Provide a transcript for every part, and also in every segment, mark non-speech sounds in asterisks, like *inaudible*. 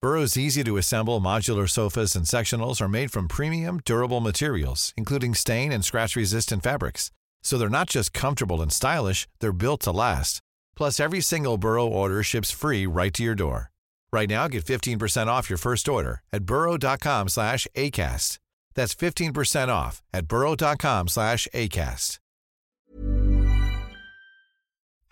Burrow's easy to assemble modular sofas and sectionals are made from premium, durable materials, including stain and scratch resistant fabrics. So they're not just comfortable and stylish, they're built to last. Plus, every single Burrow order ships free right to your door. Right now, get 15% off your first order at burrow.com slash ACAST. That's 15% off at burrow.com slash ACAST.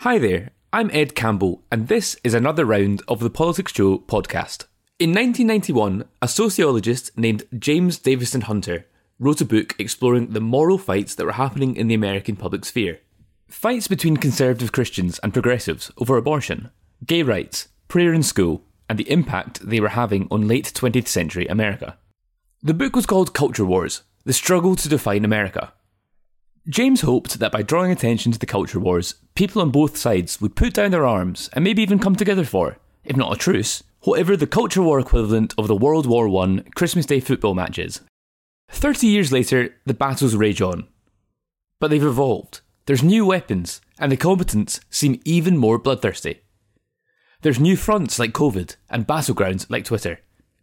Hi there, I'm Ed Campbell, and this is another round of the Politics Joe podcast. In 1991, a sociologist named James Davison Hunter wrote a book exploring the moral fights that were happening in the American public sphere. Fights between conservative Christians and progressives over abortion, gay rights, prayer in school, and the impact they were having on late 20th century America. The book was called Culture Wars The Struggle to Define America. James hoped that by drawing attention to the culture wars, people on both sides would put down their arms and maybe even come together for, if not a truce, whatever the culture war equivalent of the World War I Christmas Day football matches. Thirty years later, the battles rage on. But they've evolved. There's new weapons, and the combatants seem even more bloodthirsty. There's new fronts like COVID and battlegrounds like Twitter.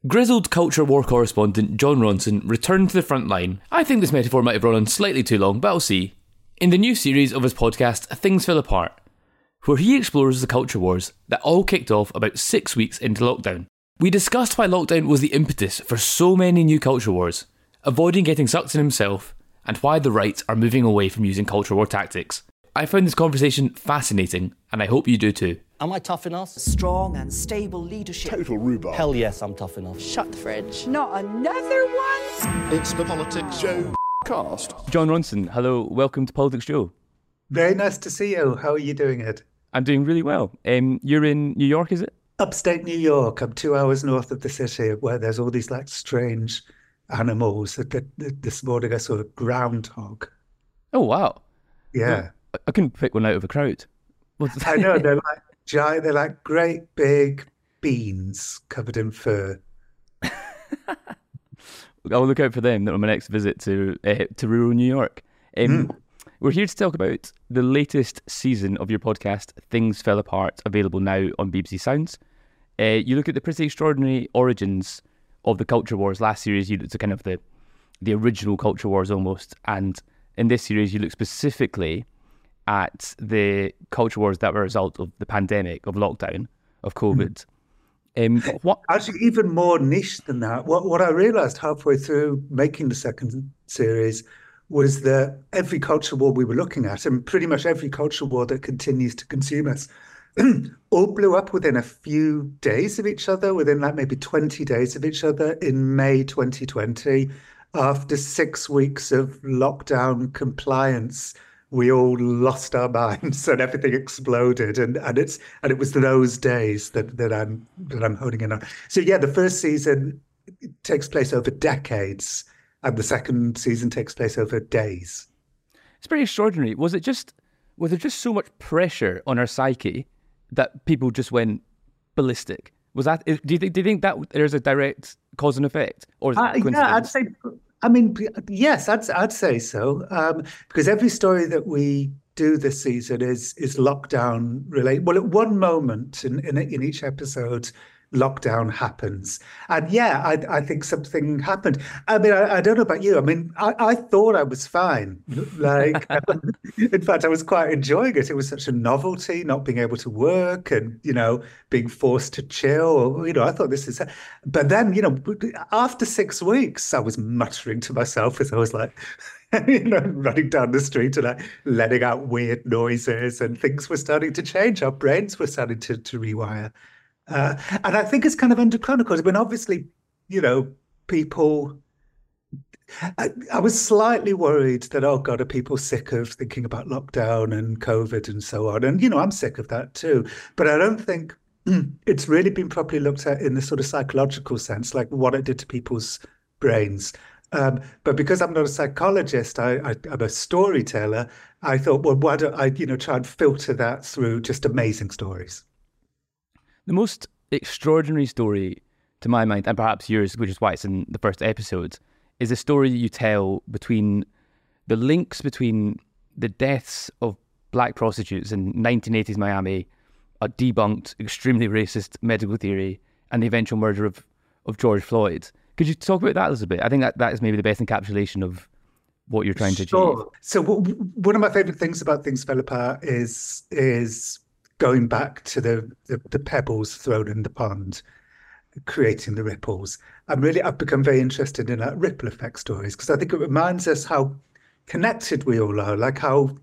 Grizzled culture war correspondent Jon Ronson returned to the front line. I think this metaphor might have run on slightly too long, but I'll see. In the new series of his podcast, Things Fell Apart, where he explores the culture wars that all kicked off about six weeks into lockdown. We discussed why lockdown was the impetus for so many new culture wars, avoiding getting sucked in himself, and why the right are moving away from using culture war tactics. I found this conversation fascinating, and I hope you do too. Am I tough enough? Strong and stable leadership. Total rhubarb. Hell yes, I'm tough enough. Shut the fridge. Not another one? It's the Politics Joe cast. Jon Ronson, hello, welcome to Politics Joe. Very nice to see you. How are you doing, Ed? I'm doing really well. Um, you're in New York, is it? Upstate New York. I'm two hours north of the city where there's all these like strange animals. This morning I saw a groundhog. Oh, wow. Yeah. I couldn't pick one out of a crowd. *laughs* I know. *laughs* They're like giant, they're like great big beans covered in fur. *laughs* I'll look out for them on my next visit to uh, to rural New York. Um, mm. We're here to talk about the latest season of your podcast, Things Fell Apart, available now on BBC Sounds. Uh, you look at the pretty extraordinary origins of the culture wars. Last series, you looked at kind of the the original culture wars almost, and in this series, you look specifically at the culture wars that were a result of the pandemic, of lockdown, of COVID. Mm. Um, *laughs* what actually even more niche than that? What what I realised halfway through making the second series was that every culture war we were looking at, and pretty much every culture war that continues to consume us, *clears throat* all blew up within a few days of each other, within like maybe 20 days of each other in May 2020, after six weeks of lockdown compliance we all lost our minds *laughs* and everything exploded and and it's and it was those days that that I'm that I'm holding in on. So yeah, the first season takes place over decades and the second season takes place over days. It's pretty extraordinary. Was it just was there just so much pressure on our psyche that people just went ballistic? Was that do you think do you think that there's a direct cause and effect or uh, yeah, I'd say I mean, yes, I'd I'd say so um, because every story that we do this season is is lockdown related. Well, at one moment in in, in each episode, lockdown happens. And yeah, I, I think something happened. I mean, I, I, don't know about you. I mean, I, I thought I was fine. Like, *laughs* in fact, I was quite enjoying it. It was such a novelty, not being able to work and, you know, being forced to chill. You know, I thought this is, but then, you know, after six weeks, I was muttering to myself as I was like, *laughs* you know, running down the street and like letting out weird noises and things were starting to change. Our brains were starting to, to rewire. Uh, and I think it's kind of under chronicles. I mean, obviously, you know, people. I, I, was slightly worried that, oh God, are people sick of thinking about lockdown and COVID and so on? And, you know, I'm sick of that too. But I don't think *clears throat* it's really been properly looked at in the sort of psychological sense, like what it did to people's brains. Um, but because I'm not a psychologist, I, I, am a storyteller. I thought, well, why don't I, you know, try and filter that through just amazing stories? The most extraordinary story, to my mind, and perhaps yours, which is why it's in the first episode, is a story you tell between the links between the deaths of black prostitutes in 1980s Miami, a debunked, extremely racist medical theory, and the eventual murder of, of George Floyd. Could you talk about that a little bit? I think that, that is maybe the best encapsulation of what you're trying to sure. achieve. So one of my favorite things about things fell apart uh, is is going back to the, the, the pebbles thrown in the pond, creating the ripples. I'm really I've become very interested in like ripple effect stories because I think it reminds us how connected we all are, like how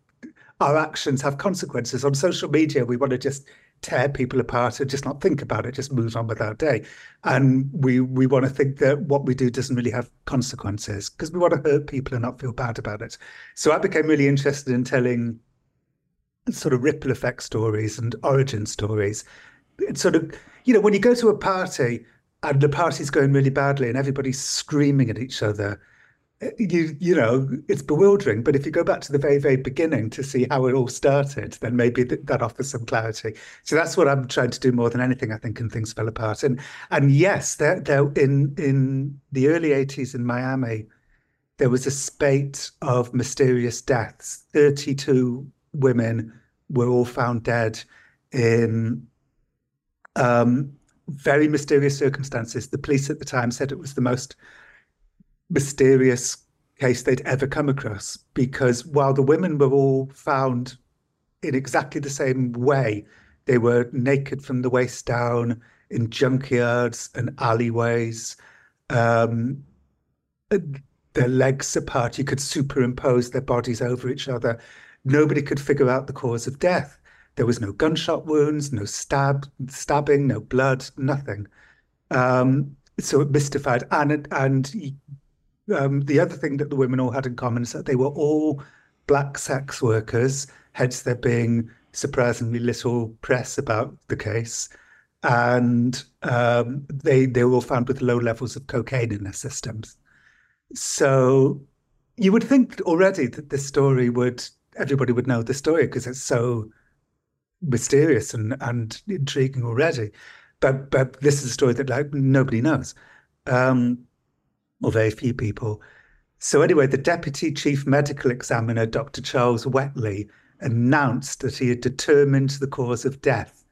our actions have consequences. On social media, we want to just tear people apart and just not think about it, just move on with our day. And we we want to think that what we do doesn't really have consequences because we want to hurt people and not feel bad about it. So I became really interested in telling sort of ripple effect stories and origin stories. It's sort of, you know, when you go to a party and the party's going really badly and everybody's screaming at each other, eh, you you know it's bewildering. But if you go back to the very very beginning to see how it all started then maybe th- that offers some clarity. So that's what i'm trying to do more than anything i think and things fell apart. And and yes there there in in the early 80s in miami there was a spate of mysterious deaths 32 women were all found dead in um, very mysterious circumstances the police at the time said it was the most mysterious case they'd ever come across because while the women were all found in exactly the same way, they were naked from the waist down in junkyards and alleyways. Um, their legs apart, you could superimpose their bodies over each other. Nobody could figure out the cause of death. There was no gunshot wounds, no stab, stabbing, no blood, nothing. Um, so it mystified, and and um, the other thing that the women all had in common is that they were all black sex workers, hence there being surprisingly little press about the case. And um, they they were all found with low levels of cocaine in their systems. So you would think already that this story would everybody would know the story because it's so mysterious and, and intriguing already. But but this is a story that like nobody knows. Um, or very few people. So, anyway, the Deputy Chief Medical Examiner, Dr. Charles Wetli, announced that he had determined the cause of death.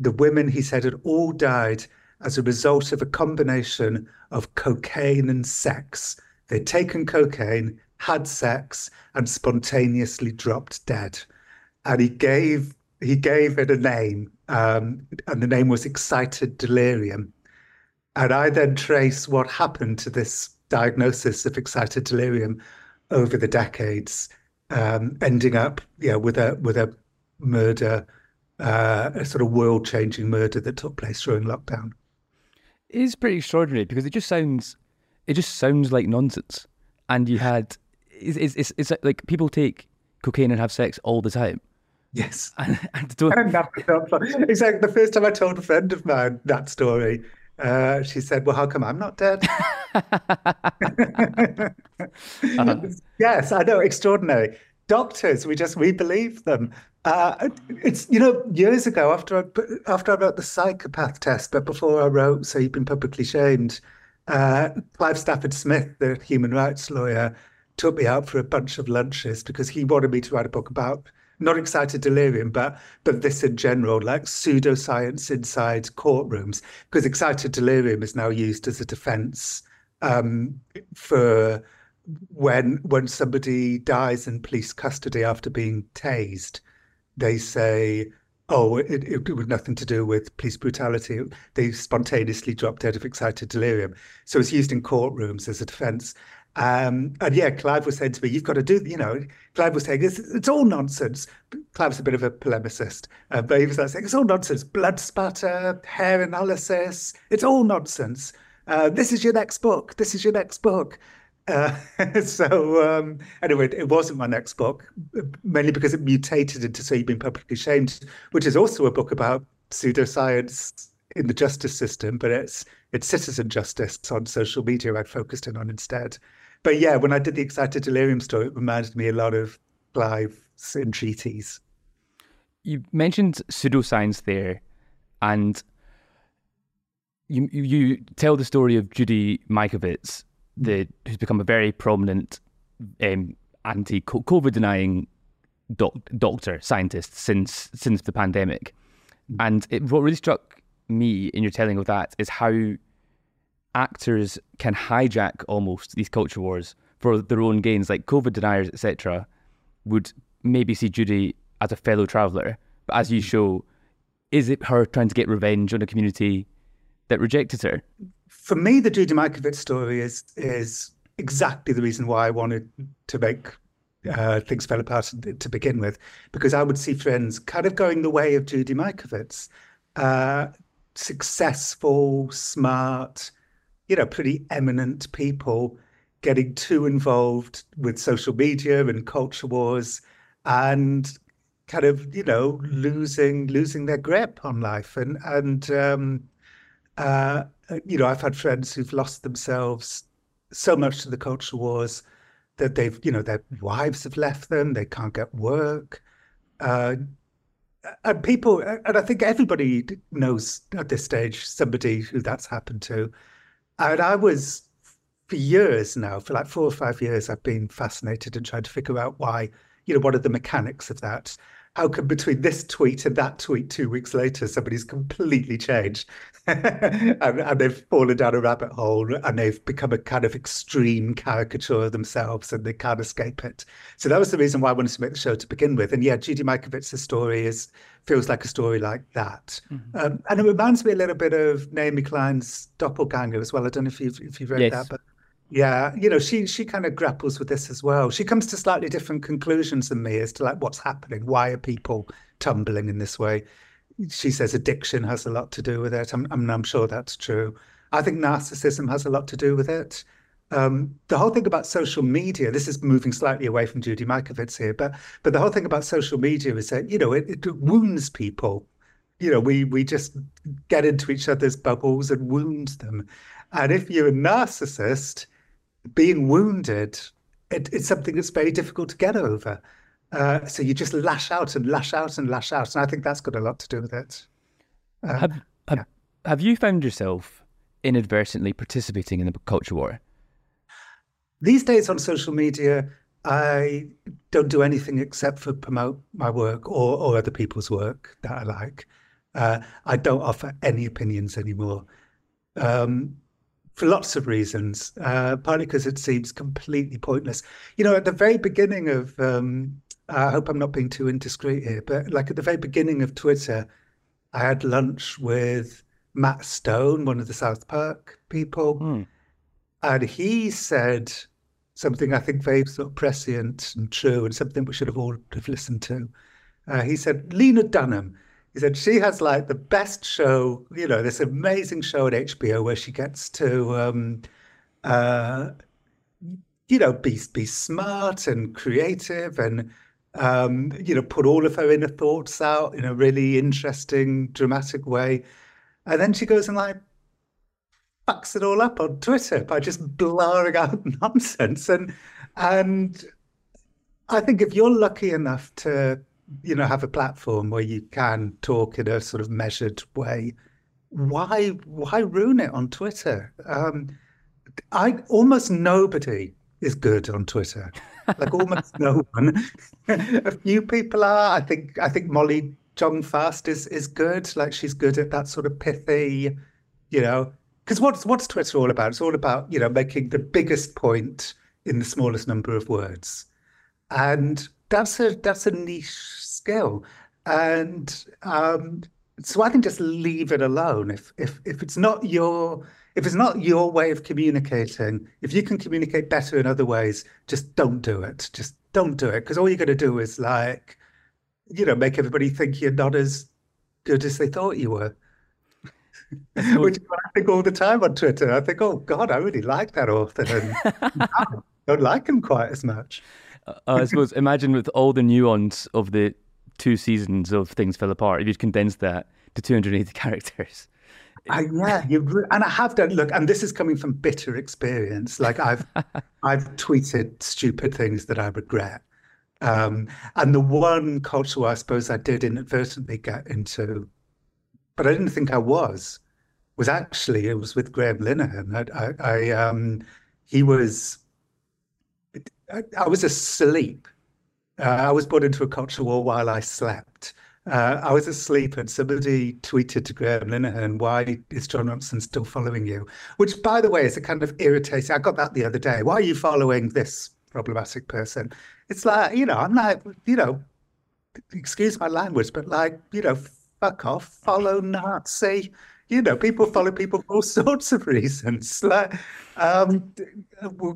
The women, he said, had all died as a result of a combination of cocaine and sex. They'd taken cocaine, had sex, and spontaneously dropped dead. And he gave he gave it a name, um, and the name was excited delirium. And I then trace what happened to this diagnosis of excited delirium over the decades, um, ending up yeah, with a with a murder, uh, a sort of world changing murder that took place during lockdown. It is pretty extraordinary because it just sounds it just sounds like nonsense. And you had it's it's, it's like people take cocaine and have sex all the time. Yes. *laughs* And, and don't... that, exactly. The first time I told a friend of mine that story, uh, she said, "Well, how come I'm not dead?" uh-huh. *laughs* *laughs* Yes, I know, extraordinary. Doctors, we just we believe them. Uh, it's you know years ago after I after I wrote the psychopath test, but before I wrote "So You've Been Publicly Shamed," uh, Clive Stafford Smith, the human rights lawyer, took me out for a bunch of lunches because he wanted me to write a book about not excited delirium, but but this in general, like pseudoscience inside courtrooms, because excited delirium is now used as a defense um, for when when somebody dies in police custody after being tased. They say, "Oh, it, it, was nothing to do with police brutality. They spontaneously dropped dead of excited delirium." So it's used in courtrooms as a defense. Um, and yeah, Clive was saying to me, "You've got to do," you know. Clive was saying, "It's, it's all nonsense." Clive's a bit of a polemicist, uh, but he was like saying, "It's all nonsense. Blood spatter, hair analysis. It's all nonsense. Uh, this is your next book. This is your next book." Uh, *laughs* so um, anyway, it wasn't my next book, mainly because it mutated into "So You've Been Publicly Shamed," which is also a book about pseudoscience in the justice system, but it's it's citizen justice on social media I'd focused in on instead. But yeah, when I did the Excited Delirium story, it reminded me a lot of Clive's entreaties. You mentioned pseudoscience there, and you you tell the story of Judy Mikovits, the who's become a very prominent um, anti-COVID denying doc, doctor scientist since since the pandemic. And it, what really struck me in your telling of that is how actors can hijack almost these culture wars for their own gains, like COVID deniers, etc., would maybe see Judy as a fellow traveller, but as you show, is it her trying to get revenge on a community that rejected her? For me, the Judy Mikovits story is is exactly the reason why I wanted to make uh, things fell apart to begin with, because I would see friends kind of going the way of Judy Mikovits, uh, successful, smart, you know, pretty eminent people getting too involved with social media and culture wars and kind of you know losing losing their grip on life. And and um, uh, you know I've had friends who've lost themselves so much to the culture wars that they've you know their wives have left them they can't get work. Uh, and people and I think everybody knows at this stage somebody who that's happened to and I was for years now, for like four or five years, I've been fascinated and trying to figure out why, you know, what are the mechanics of that? How come between this tweet and that tweet two weeks later, somebody's completely changed *laughs* and, and, they've fallen down a rabbit hole and they've become a kind of extreme caricature of themselves and they can't escape it. So that was the reason why I wanted to make the show to begin with. And yeah, Judy Mikovits' story is feels like a story like that. Mm-hmm. Um, and it reminds me a little bit of Naomi Klein's Doppelganger as well. I don't know if you've, if you've read yes. that, but yeah, you know, she she kind of grapples with this as well. She comes to slightly different conclusions than me as to like what's happening. Why are people tumbling in this way? She says addiction has a lot to do with it. I'm I'm, I'm sure that's true. I think narcissism has a lot to do with it. Um, the whole thing about social media, this is moving slightly away from Judy Mikovits here, but but the whole thing about social media is that you know it, it wounds people. You know, we we just get into each other's bubbles and wound them. And if you're a narcissist, being wounded, it, it's something that's very difficult to get over. Uh, so you just lash out and lash out and lash out, and I think that's got a lot to do with it. Uh, have, have, yeah. have you found yourself inadvertently participating in the culture war? These days on social media, I don't do anything except for promote my work or, or other people's work that I like. Uh, I don't offer any opinions anymore. Um, for lots of reasons, uh, partly because it seems completely pointless. You know, at the very beginning of, um, I hope I'm not being too indiscreet here, but like at the very beginning of Twitter, I had lunch with Matt Stone, one of the South Park people, mm. and he said something I think very sort of prescient and true, and something we should have all have listened to. Uh, he said, Lena Dunham he said she has like the best show, you know, this amazing show at HBO where she gets to, um, uh, you know, be be smart and creative and um, you know put all of her inner thoughts out in a really interesting, dramatic way, and then she goes and like fucks it all up on Twitter by just blaring out *laughs* nonsense. And and I think if you're lucky enough to you know have a platform where you can talk in a sort of measured way why why ruin it on twitter? Um i almost nobody is good on twitter. Like almost no one. *laughs* A few people are. I think i think molly jong-fast is is good. Like she's good at that sort of pithy you know. Because what's what's twitter all about? It's all about you know making the biggest point in the smallest number of words. And that's a that's a niche skill, and um, so I think just leave it alone. If if if it's not your if it's not your way of communicating, if you can communicate better in other ways, just don't do it. Just don't do it because all you're going to do is like, you know, make everybody think you're not as good as they thought you were. *laughs* Which I think all the time on Twitter. I think, oh God, I really like that author, and *laughs* I don't like him quite as much. Uh, I suppose imagine with all the nuance of the two seasons of things fell apart. If you'd condensed that to 280 *laughs* characters. I, yeah, you and I have done. Look, and this is coming from bitter experience. Like I've, *laughs* I've tweeted stupid things that I regret. Um, and the one culture I suppose I did inadvertently get into, but I didn't think I was, was actually it was with Graham Linehan. I, I, I um, he was, I, I was asleep. Uh, I was brought into a culture war while I slept. Uh, I was asleep and somebody tweeted to Graham Linehan, why is Jon Ronson still following you? Which, by the way, is a kind of irritating. I got that the other day. Why are you following this problematic person? It's like, you know, I'm like, you know, excuse my language, but like, you know, fuck off, follow Nazi. You know, people follow people for all *laughs* sorts of reasons. Like, um,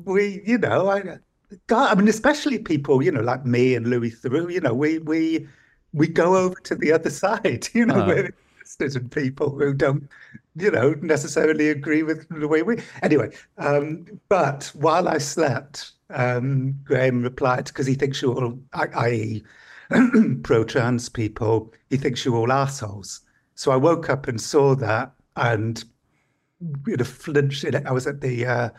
we, you know, I, God, I mean, especially people, you know, like me and Louis Theroux, you know, we, we, we go over to the other *laughs* side. You know, uh, we're interested in people who don't, you know, necessarily agree with the way we. Anyway, um, but while I slept, um, Graham replied because he thinks you're all, i.e., *clears throat* pro-trans people, he thinks you're all assholes. So I woke up and saw that, and you know, flinched. I was at the uh,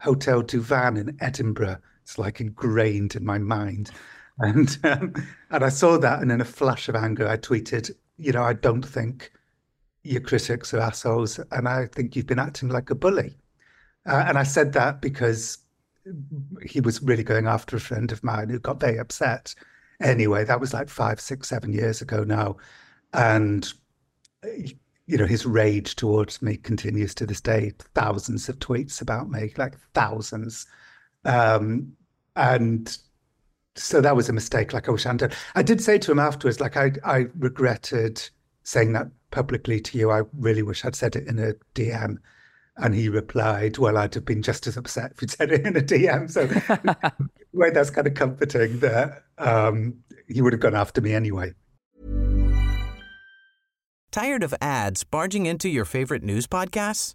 Hotel du Vin in Edinburgh. It's like ingrained in my mind. *laughs* And um, and I saw that, and in a flash of anger, I tweeted, you know, I don't think your critics are assholes, and I think you've been acting like a bully. Uh, and I said that because he was really going after a friend of mine who got very upset. Anyway, that was like five, six, seven years ago now, and you know his rage towards me continues to this day. Thousands of tweets about me, like thousands, um, and so that was a mistake. Like I wish I hadn't. I did say to him afterwards, like I, I regretted saying that publicly to you. I really wish I'd said it in a DM. And he replied, "Well, I'd have been just as upset if you'd said it in a DM." So, *laughs* way that's kind of comforting that um, he would have gone after me anyway. Tired of ads barging into your favorite news podcasts?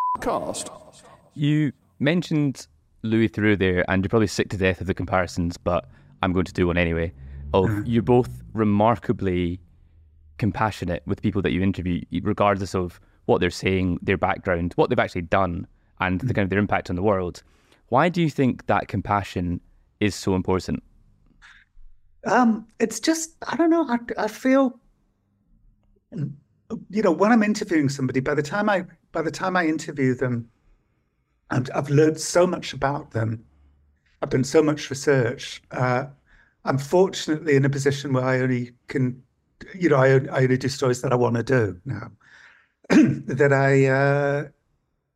cast. You mentioned Louis Theroux there, and you're probably sick to death of the comparisons, but I'm going to do one anyway. Of *laughs* mm-hmm. you're both remarkably compassionate with people that you interview, regardless of what they're saying, their background, what they've actually done, and the mm-hmm. kind of their impact on the world. Why do you think that compassion is so important? Um, it's just I don't know. I, I feel, you know, when I'm interviewing somebody, by the time I by the time I interview them, and I've learned so much about them. I've done so much research. Uh, I'm fortunately in a position where I only can, you know, I, I only do stories that I want to do now. *clears throat* that I, uh,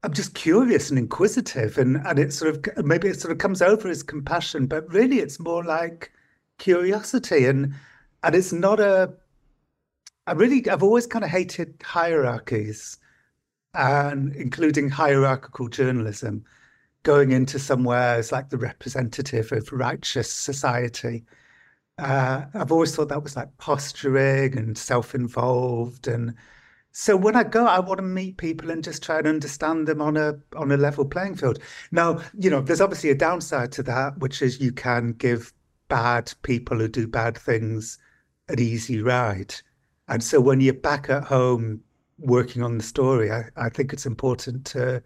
I'm just curious and inquisitive, and and it sort of maybe it sort of comes over as compassion, but really it's more like curiosity, and and it's not a. I really, I've always kind of hated hierarchies and including hierarchical journalism, going into somewhere as like the representative of righteous society. Uh, I've always thought that was like posturing and self-involved, and so when I go, I want to meet people and just try and understand them on a on a level playing field. Now, you know, there's obviously a downside to that, which is you can give bad people who do bad things an easy ride, and so when you're back at home working on the story, I, I think it's important to,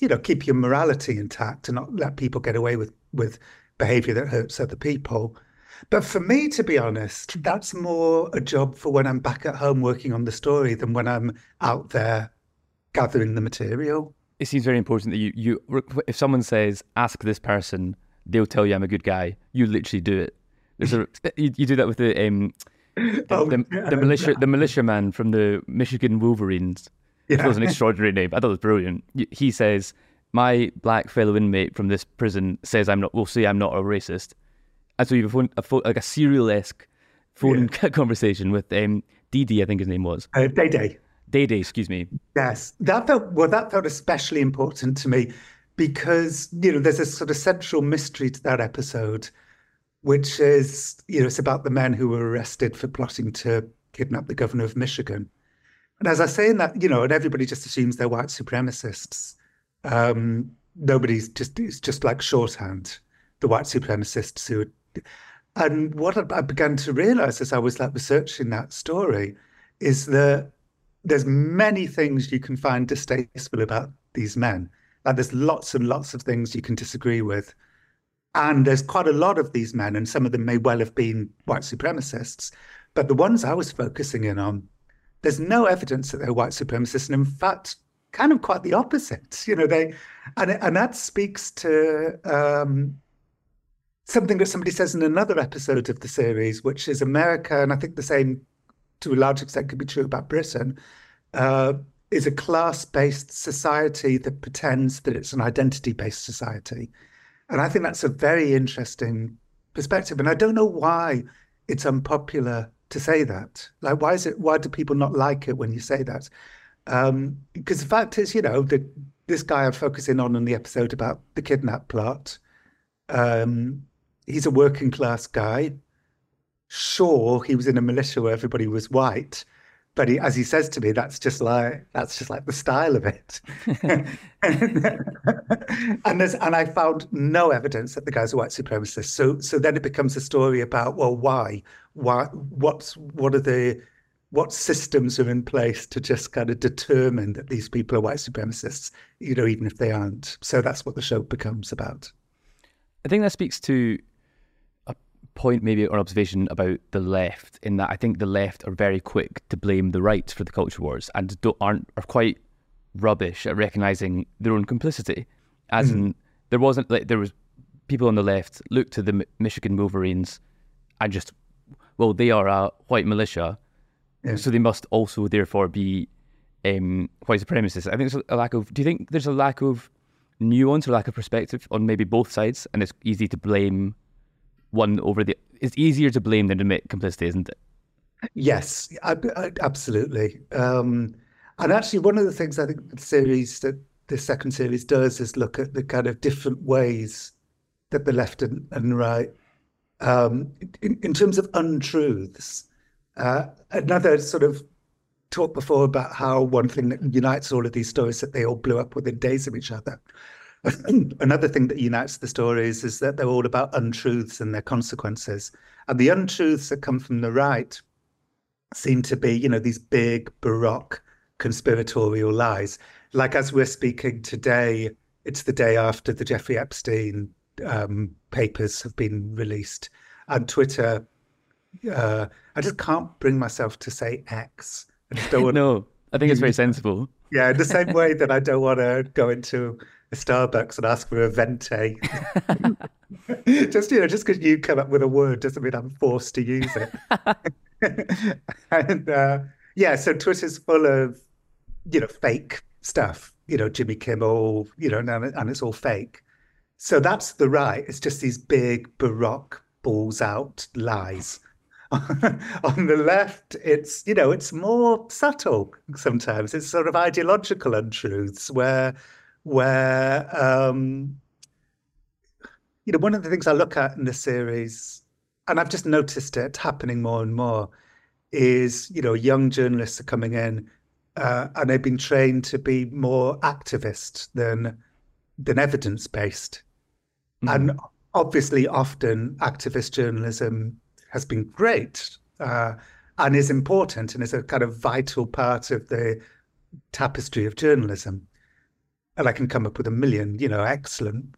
you know, keep your morality intact and not let people get away with with behavior that hurts other people. But for me, to be honest, that's more a job for when I'm back at home working on the story than when I'm out there gathering the material. it seems very important that you, you if someone says ask this person, they'll tell you I'm a good guy. You literally do it. There's a *laughs* you, you do that with the um *laughs* the, Oh, the, yeah. the militia the militia man from the Michigan Wolverines. It was an *laughs* extraordinary name. I thought it was brilliant. He says, "My black fellow inmate from this prison says I'm not. Will say I'm not a racist." And so you have a phone, like a serial esque phone *laughs* conversation with um, Dee I think his name was Uh, Day Day. Day Day. Excuse me. Yes, that felt well. That felt especially important to me because you know there's a sort of central mystery to that episode, which is you know it's about the men who were arrested for plotting to kidnap the governor of Michigan. And as I say in that, you know, and everybody just assumes they're white supremacists. Um, nobody's just it's just like shorthand, the white supremacists who. And what I began to realize as I was like researching that story is that there's many things you can find distasteful about these men. Like there's lots and lots of things you can disagree with. And there's quite a lot of these men, and some of them may well have been white supremacists. But the ones I was focusing in on, there's no evidence that they're white supremacists. And in fact, kind of quite the opposite. You know, they and and that speaks to um, something that somebody says in another episode of the series, which is America, and I think the same to a large extent could be true about Britain, uh, is a class-based society that pretends that it's an identity-based society. And I think that's a very interesting perspective. And I don't know why it's unpopular to say that. Like, why is it? Why do people not like it when you say that? Um, because the fact is, you know, that this guy I'm focusing on in the episode about the kidnap plot, um, he's a working class guy. Sure, he was in a militia where everybody was white, but he, as he says to me, that's just like that's just like the style of it. *laughs* and there's and I found no evidence that the guy's a white supremacist. So so then it becomes a story about well, why, why, what's what are the what systems are in place to just kind of determine that these people are white supremacists, you know, even if they aren't. So that's what the show becomes about. I think that speaks to point, maybe or observation about the left. In that, I think the left are very quick to blame the right for the culture wars, and don't, aren't are quite rubbish at recognizing their own complicity. As in, there wasn't like there was people on the left looked to the Mi- Michigan Wolverines and just, well, they are a white militia, so they must also therefore be um, white supremacists. I think there's a lack of. Do you think there's a lack of nuance or lack of perspective on maybe both sides, and it's easy to blame one over the. It's easier to blame than admit complicity, isn't it? Yes, I, I- absolutely. Um, and actually, one of the things I think the series that the second series does is look at the kind of different ways that the left and, and right, um, in, in terms of untruths. Uh, another sort of talk before about how one thing that unites all of these stories that they all blew up within days of each other. *clears throat* Another thing that unites the stories is that they're all about untruths and their consequences. And the untruths that come from the right seem to be, you know, these big baroque conspiratorial lies. Like as we're speaking today, it's the day after the Jeffrey Epstein um, papers have been released, and Twitter. Uh, I just can't bring myself to say X. I just don't *laughs* want. No, I think it's very sensible. Yeah, in the same way that I don't want to go into a Starbucks and ask for a venti. *laughs* just you know, just because you come up with a word doesn't mean I'm forced to use it. *laughs* and uh, yeah, so Twitter's full of you know fake stuff. You know, Jimmy Kimmel. You know, and, and it's all fake. So that's the right. It's just these big baroque balls out lies. *laughs* On the left, it's you know it's more subtle. Sometimes it's sort of ideological untruths where where um, you know one of the things I look at in the series, and I've just noticed it happening more and more, is you know young journalists are coming in uh, and they've been trained to be more activist than than evidence based, and obviously often activist journalism has been great uh, and is important and is a kind of vital part of the tapestry of journalism. And I can come up with a million, you know, excellent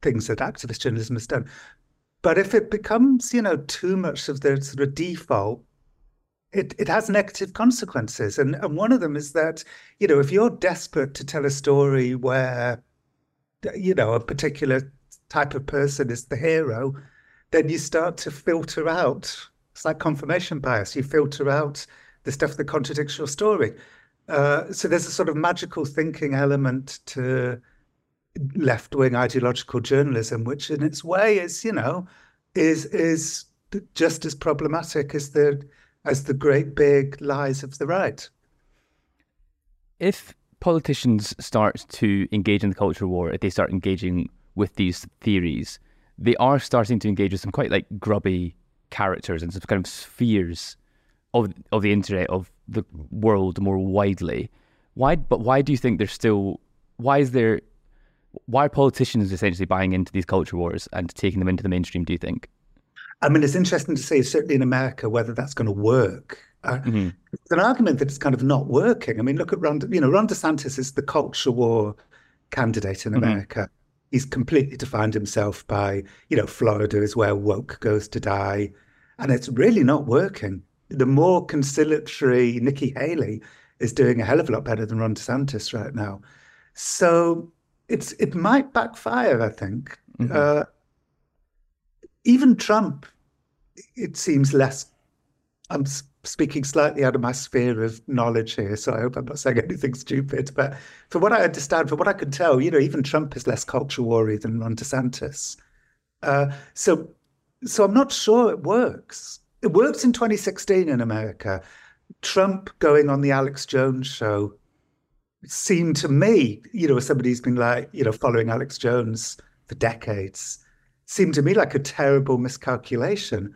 things that activist journalism has done. But if it becomes, you know, too much of the sort of default, it, it has negative consequences. And, and one of them is that, you know, if you're desperate to tell a story where, you know, a particular type of person is the hero, then you start to filter out. It's like confirmation bias. You filter out the stuff that contradicts your story. Uh, so there's a sort of magical thinking element to left wing ideological journalism, which in its way is, you know, is is just as problematic as the as the great big lies of the right. If politicians start to engage in the culture war, if they start engaging with these theories, they are starting to engage with some quite like grubby characters and some kind of spheres of of the internet of the world more widely. Why? But why do you think there's still? Why is there? Why are politicians essentially buying into these culture wars and taking them into the mainstream? Do you think? I mean, it's interesting to see, certainly in America, whether that's going to work. Uh, mm-hmm. It's an argument that it's kind of not working. I mean, look at Ron. You know, Ron DeSantis is the culture war candidate in mm-hmm. He's completely defined himself by, you know, Florida is where woke goes to die, and it's really not working. The more conciliatory Nikki Haley is doing a hell of a lot better than Ron DeSantis right now. So it's it might backfire. I think. Mm-hmm. Uh, even Trump, it seems less. I'm speaking slightly out of my sphere of knowledge here, so I hope I'm not saying *laughs* anything stupid. But from what I understand, from what I can tell, you know, even Trump is less culture warrior than Ron DeSantis. Uh, so, so I'm not sure it works. It works in 2016 in America. Trump going on the Alex Jones show seemed to me, you know, somebody who's been like, you know, following Alex Jones for decades, seemed to me like a terrible miscalculation.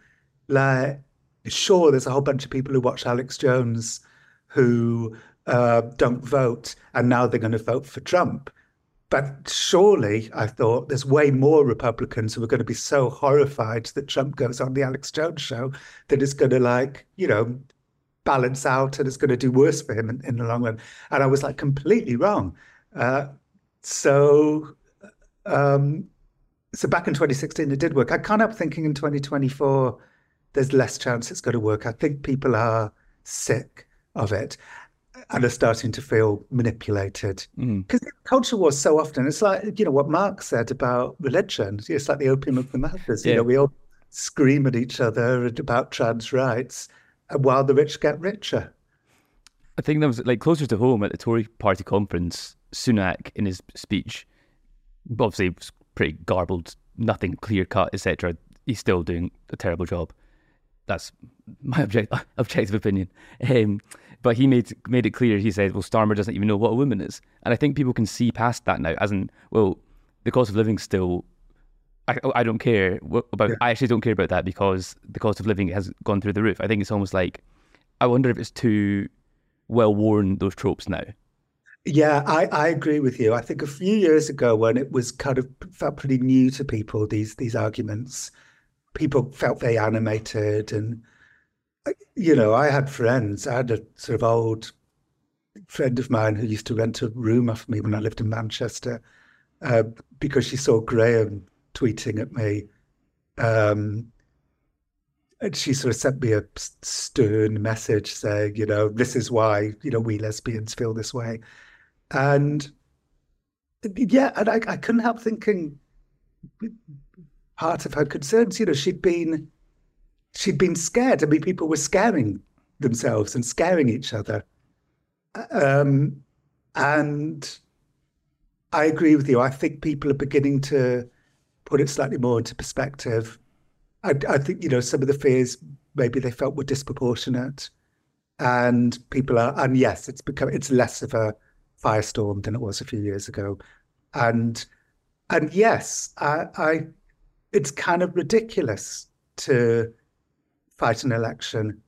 Like, sure, there's a whole bunch of people who watch Alex Jones who uh, don't vote, and now they're going to vote for Trump. But surely, I thought, there's way more Republicans who are going to be so horrified that Trump goes on the Alex Jones show that it's going to, like, you know, balance out and it's going to do worse for him in, in the long run. And I was like completely wrong. Uh, so, um, so back in 2016, it did work. I can't help thinking in 2024, there's less chance it's going to work. I think people are sick of it and are starting to feel manipulated. Because mm. culture was so often, it's like, you know, what Marx said about religion. It's like the opium of the masses. Yeah. You know, we all scream at each other about trans rights while the rich get richer. I think that was like closer to home at the Tory party conference, Sunak in his speech, obviously was pretty garbled, nothing clear cut, etc. He's still doing a terrible job. That's my *laughs* object, objective opinion. Um, but he made made it clear. He said, "Well, Starmer doesn't even know what a woman is," and I think people can see past that now. As in, well, the cost of living still. I, I don't care about. Yeah. I actually don't care about that because the cost of living has gone through the roof. I think it's almost like, I wonder if it's too well worn those tropes now. Yeah, I, I agree with you. I think a few years ago, when it was kind of felt pretty new to people, these these arguments, people felt very animated, and uh, you know, I had friends. I had a sort of old friend of mine who used to rent a room off me when I lived in Manchester, uh, because she saw Graham tweeting at me. Um, and she sort of sent me a stern message saying, you know, this is why, you know, we lesbians feel this way. And yeah, and I, I couldn't help thinking part of her concerns, you know, she'd been she'd been scared. I mean, people were scaring themselves and scaring each other. Um, and I agree with you. I think people are beginning to put it slightly more into perspective. I, I think, you know, some of the fears maybe they felt were disproportionate. And people are, and yes, it's become, it's less of a, firestorm than it was a few years ago. And and yes, I, I it's kind of ridiculous to fight an election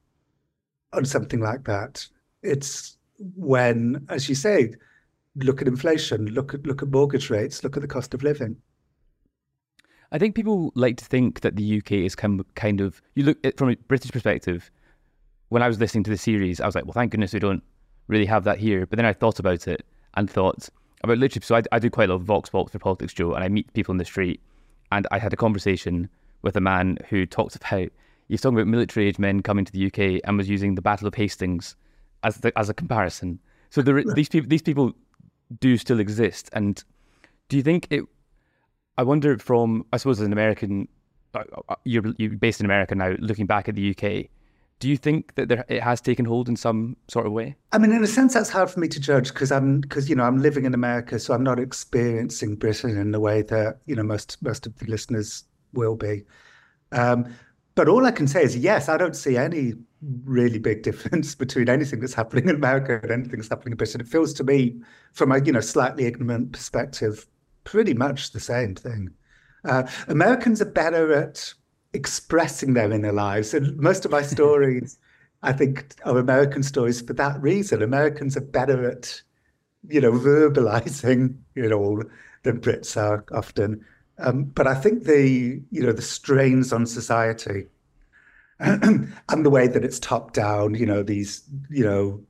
on something like that. It's when, as you say, look at inflation, look at look at mortgage rates, look at the cost of living. I think people like to think that the UK is kind of, you look from a British perspective. When I was listening to the series, I was like, well, thank goodness we don't really have that here. But then I thought about it and thought about literally. So I, I do quite a lot of Vox Pop for Politics Joe, and I meet people in the street. And I had a conversation with a man who talked about He's talking about military age men coming to the UK and was using the Battle of Hastings as the, as a comparison. So there, these people these people do still exist. And do you think it? I wonder from I suppose as an American, uh, uh, you're you're based in America now. Looking back at the UK, do you think that there, it has taken hold in some sort of way? I mean, in a sense, that's hard for me to judge because I'm because you know I'm living in America, so I'm not experiencing Britain in the way that you know most most of the listeners will be. Um, but all I can say is yes, I don't see any really big *laughs* difference between anything that's happening in America and anything that's happening in Britain. It feels to me, from a you know slightly ignorant perspective, pretty much the same thing. Uh, Americans are better at expressing them in their inner lives, and most of my *laughs* stories, I think, are American stories for that reason. Americans are better at, you know, verbalizing, you know, than Brits are often. Um, but I think the you know the strains on society *clears throat* and the way that it's top down, you know, these you know,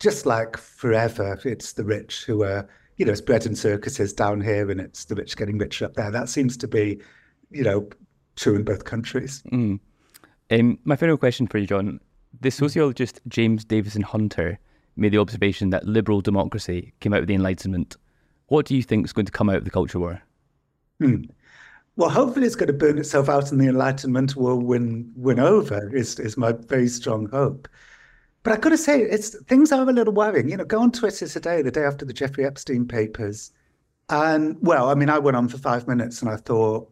just like forever, it's the rich who are you know, it's bread and circuses down here, and it's the rich getting richer up there. That seems to be, you know, true in both countries. Mm. Um, my final question for you, Jon: The sociologist James Davison Hunter made the observation that liberal democracy came out of the Enlightenment. What do you think is going to come out of the culture war? Hmm. Well, hopefully, it's going to burn itself out, and the Enlightenment will win win over. Is is my very strong hope. But I've got to say, it's things are a little worrying. You know, go on Twitter today, the day after the Jeffrey Epstein papers, and well, I mean, I went on for five minutes, and I thought,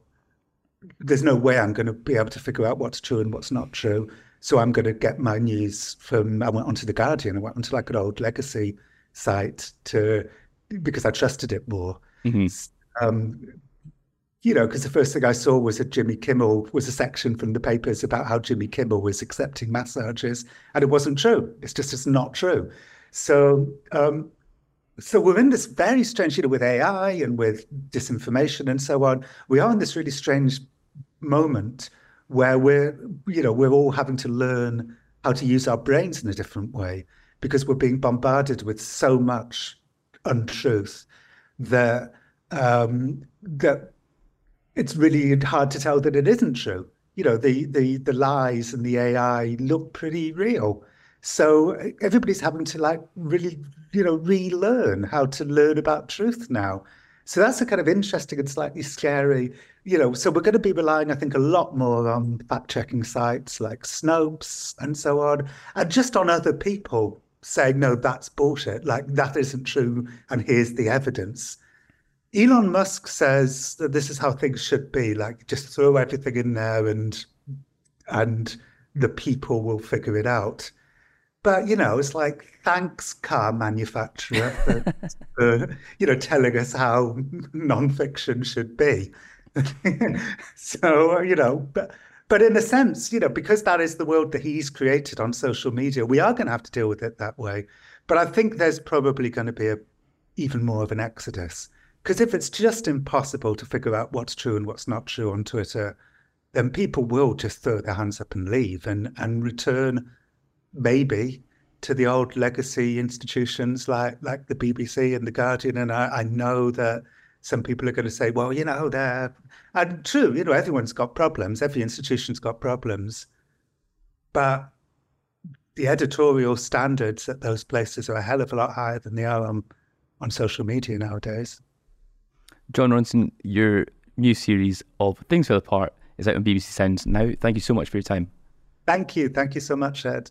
there's no way I'm going to be able to figure out what's true and what's not true. So I'm going to get my news from. I went onto the Guardian. I went onto like an old legacy site to because I trusted it more. Mm-hmm. Um, you know, because the first thing I saw was that Jimmy Kimmel was a section from the papers about how Jimmy Kimmel was accepting massages, and it wasn't true. It's just it's not true. So, um, so we're in this very strange, you know, with AI and with disinformation and so on. We are in this really strange moment where we're, you know, we're all having to learn how to use our brains in a different way because we're being bombarded with so much untruth that um, that it's really hard to tell that it isn't true. You know, the the the lies and the AI look pretty real. So everybody's having to like really, you know, relearn how to learn about truth now. So that's a kind of interesting and slightly scary, you know. So we're going to be relying, I think, a lot more on fact-checking sites like Snopes and so on, and just on other people saying, no, that's bullshit. Like that isn't true, and here's the evidence. Elon Musk says that this is how things should be. Like, just throw everything in there, and and the people will figure it out. But you know, it's like thanks, car manufacturer, for, *laughs* for you know telling us how nonfiction should be. *laughs* so you know, but but in a sense, you know, because that is the world that he's created on social media, we are going to have to deal with it that way. But I think there's probably going to be a, even more of an exodus because if it's just impossible to figure out what's true and what's not true on Twitter, then people will just throw their hands up and leave and, and return maybe to the old legacy institutions like like the BBC and the Guardian. And I, I know that some people are going to say, well, you know, they're and true, you know, everyone's got problems, every institution's got problems. But the editorial standards at those places are a hell of a lot higher than they are on, on social media nowadays. Jon Ronson, your new series of Things Fell Apart is out on BBC Sounds now. Thank you so much for your time. Thank you. Thank you so much, Ed.